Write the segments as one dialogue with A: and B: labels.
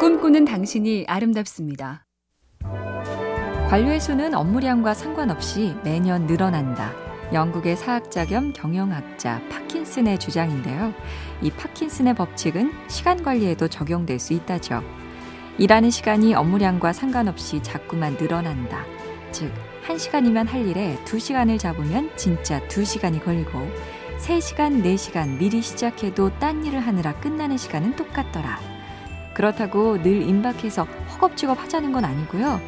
A: 꿈꾸는 당신이 아름답습니다.
B: 관료의 수는 업무량과 상관없이 매년 늘어난다. 영국의 사학자 겸 경영학자 파킨슨의 주장인데요. 이 파킨슨의 법칙은 시간 관리에도 적용될 수 있다죠. 일하는 시간이 업무량과 상관없이 자꾸만 늘어난다. 즉, 1시간이면 할 일에 2시간을 잡으면 진짜 2시간이 걸리고 3시간, 4시간 미리 시작해도 딴 일을 하느라 끝나는 시간은 똑같더라. 그렇다고 늘 임박해서 허겁지겁 하자는 건 아니고요.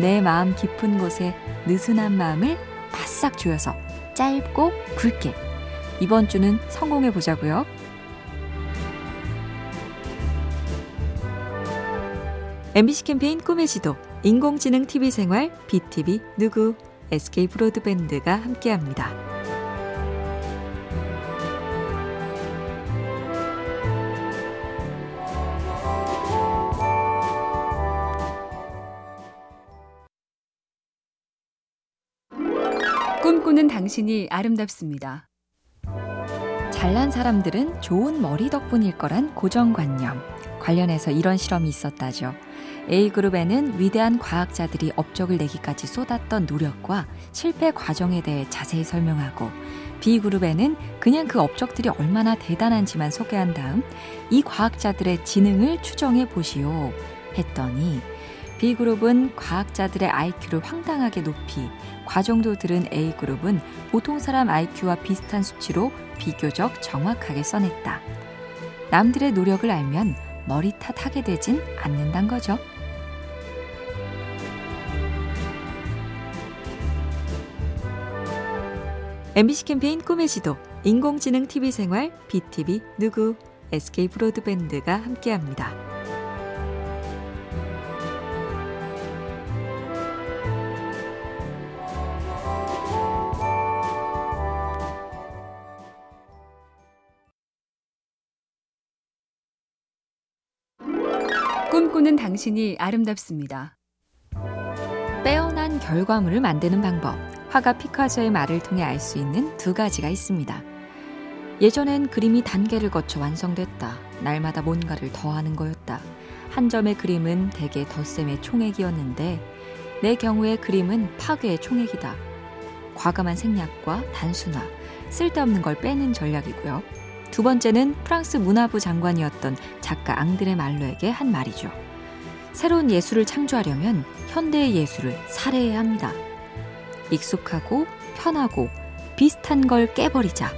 B: 내 마음 깊은 곳에 느슨한 마음을 바싹 조여서 짧고 굵게 이번 주는 성공해 보자고요. MBC 캠페인 꿈의 지도 인공지능 TV 생활 BTV 누구 SK 브로드밴드가 함께합니다.
A: 꿈꾸는 당신이 아름답습니다.
B: 잘난 사람들은 좋은 머리 덕분일 거란 고정관념. 관련해서 이런 실험이 있었다죠. A그룹에는 위대한 과학자들이 업적을 내기까지 쏟았던 노력과 실패 과정에 대해 자세히 설명하고 B그룹에는 그냥 그 업적들이 얼마나 대단한지만 소개한 다음 이 과학자들의 지능을 추정해 보시오 했더니 B그룹은 과학자들의 IQ를 황당하게 높이 과정도 들은 A그룹은 보통 사람 IQ와 비슷한 수치로 비교적 정확하게 써냈다. 남들의 노력을 알면 머리 탓하게 되진 않는단 거죠. MBC 캠페인 꿈의 지도, 인공지능 TV 생활, BTV 누구, SK 브로드밴드가 함께합니다.
A: 꿈꾸는 당신이 아름답습니다.
B: 빼어난 결과물을 만드는 방법. 화가 피카소의 말을 통해 알 수 있는 두 가지가 있습니다. 예전엔 그림이 단계를 거쳐 완성됐다. 날마다 뭔가를 더하는 거였다. 한 점의 그림은 대개 덧셈의 총액이었는데 내 경우의 그림은 파괴의 총액이다. 과감한 생략과 단순화, 쓸데없는 걸 빼는 전략이고요. 두 번째는 프랑스 문화부 장관이었던 작가 앙드레 말로에게 한 말이죠. 새로운 예술을 창조하려면 현대의 예술을 살해해야 합니다. 익숙하고 편하고 비슷한 걸 깨버리자.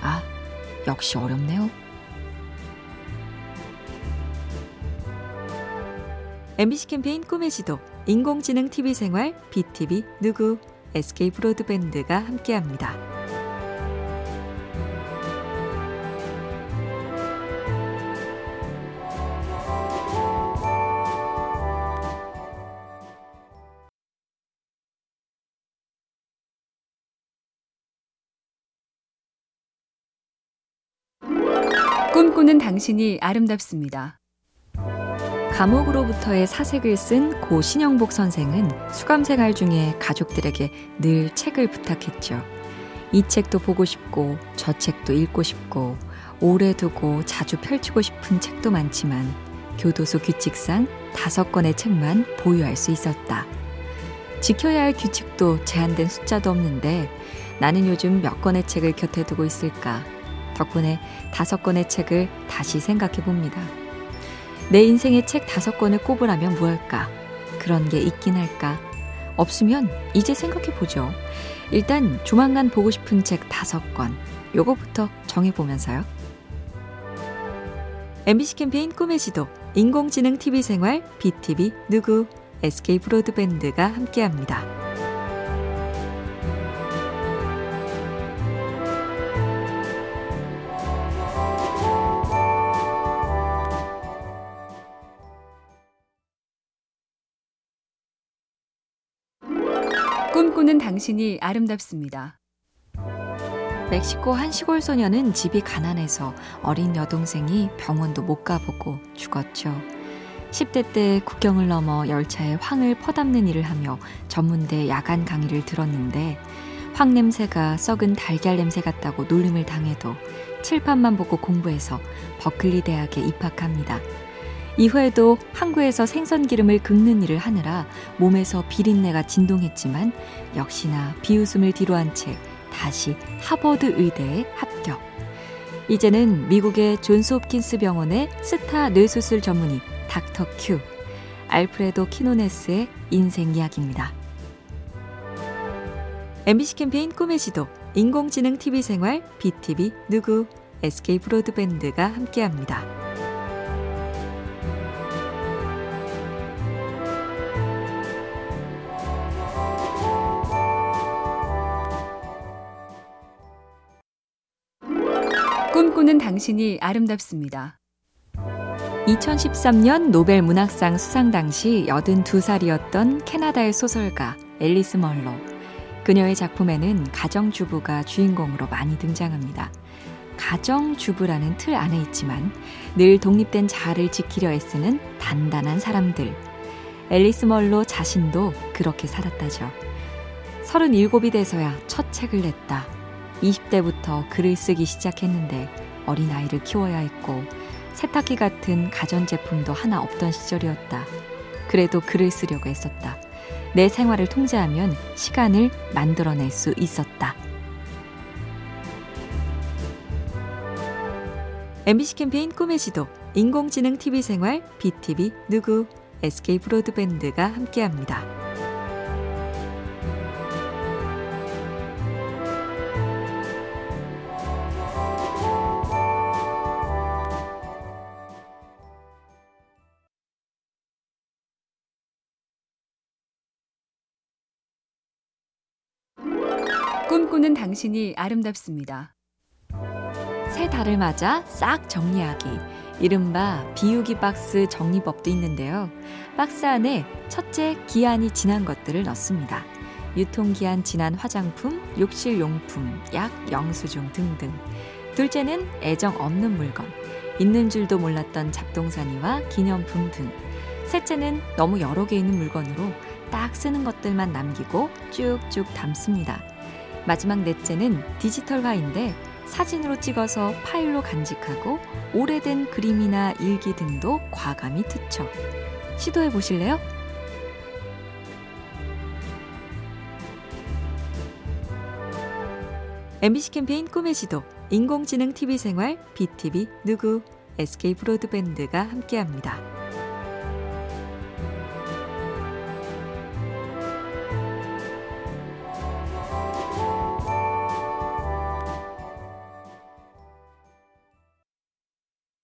B: 아, 역시 어렵네요. MBC 캠페인 꿈의 지도, 인공지능 TV 생활, BTV 누구, SK 브로드밴드가 함께합니다.
A: 꿈꾸는 당신이 아름답습니다.
B: 감옥으로부터의 사색을 쓴 고 신영복 선생은 수감생활 중에 가족들에게 늘 책을 부탁했죠. 이 책도 보고 싶고 저 책도 읽고 싶고 오래 두고 자주 펼치고 싶은 책도 많지만 교도소 규칙상 다섯 권의 책만 보유할 수 있었다. 지켜야 할 규칙도 제한된 숫자도 없는데 나는 요즘 몇 권의 책을 곁에 두고 있을까 덕분에 다섯 권의 책을 다시 생각해 봅니다. 내 인생의 책 다섯 권을 꼽으라면 무엇일까? 그런 게 있긴 할까? 없으면 이제 생각해 보죠. 일단 조만간 보고 싶은 책 다섯 권. 요거부터 정해 보면서요. MBC 캠페인 꿈의 지도, 인공지능 TV 생활, BTV 누구, SK 브로드밴드가 함께합니다.
A: 꿈꾸는 당신이 아름답습니다.
B: 멕시코 한 시골 소녀는 집이 가난해서 어린 여동생이 병원도 못 가보고 죽었죠. 10대 때 국경을 넘어 열차에 황을 퍼담는 일을 하며 전문대 야간 강의를 들었는데 황 냄새가 썩은 달걀 냄새 같다고 놀림을 당해도 칠판만 보고 공부해서 버클리 대학에 입학합니다. 이후에도 항구에서 생선 기름을 긁는 일을 하느라 몸에서 비린내가 진동했지만 역시나 비웃음을 뒤로한 채 다시 하버드 의대에 합격. 이제는 미국의 존스 홉킨스 병원의 스타 뇌수술 전문의 닥터 큐, 알프레도 키노네스의 인생 이야기입니다. MBC 캠페인 꿈의 지도, 인공지능 TV 생활, BTV 누구, SK 브로드밴드가 함께합니다.
A: 꿈꾸는 당신이 아름답습니다.
B: 2013년 노벨 문학상 수상 당시 82살이었던 캐나다의 소설가 앨리스 멀로. 그녀의 작품에는 가정주부가 주인공으로 많이 등장합니다. 가정주부라는 틀 안에 있지만 늘 독립된 자아를 지키려 애쓰는 단단한 사람들. 앨리스 멀로 자신도 그렇게 살았다죠. 37이 돼서야 첫 책을 냈다. 20대부터 글을 쓰기 시작했는데 어린아이를 키워야 했고 세탁기 같은 가전제품도 하나 없던 시절이었다. 그래도 글을 쓰려고 했었다. 내 생활을 통제하면 시간을 만들어낼 수 있었다. MBC 캠페인 꿈의 지도, 인공지능 TV 생활, BTV 누구, SK 브로드밴드가 함께합니다.
A: 꿈꾸는 당신이 아름답습니다.
B: 새 달을 맞아 싹 정리하기. 이른바 비우기 박스 정리법도 있는데요. 박스 안에 첫째 기한이 지난 것들을 넣습니다. 유통기한 지난 화장품, 욕실용품, 약, 영수증 등등. 둘째는 애정 없는 물건, 있는 줄도 몰랐던 잡동사니와 기념품 등. 셋째는 너무 여러 개 있는 물건으로 딱 쓰는 것들만 남기고 쭉쭉 담습니다. 마지막 넷째는 디지털화인데 사진으로 찍어서 파일로 간직하고 오래된 그림이나 일기 등도 과감히 투척. 시도해 보실래요? MBC 캠페인 꿈의 지도, 인공지능 TV 생활, BTV 누구, SK 브로드밴드가 함께합니다.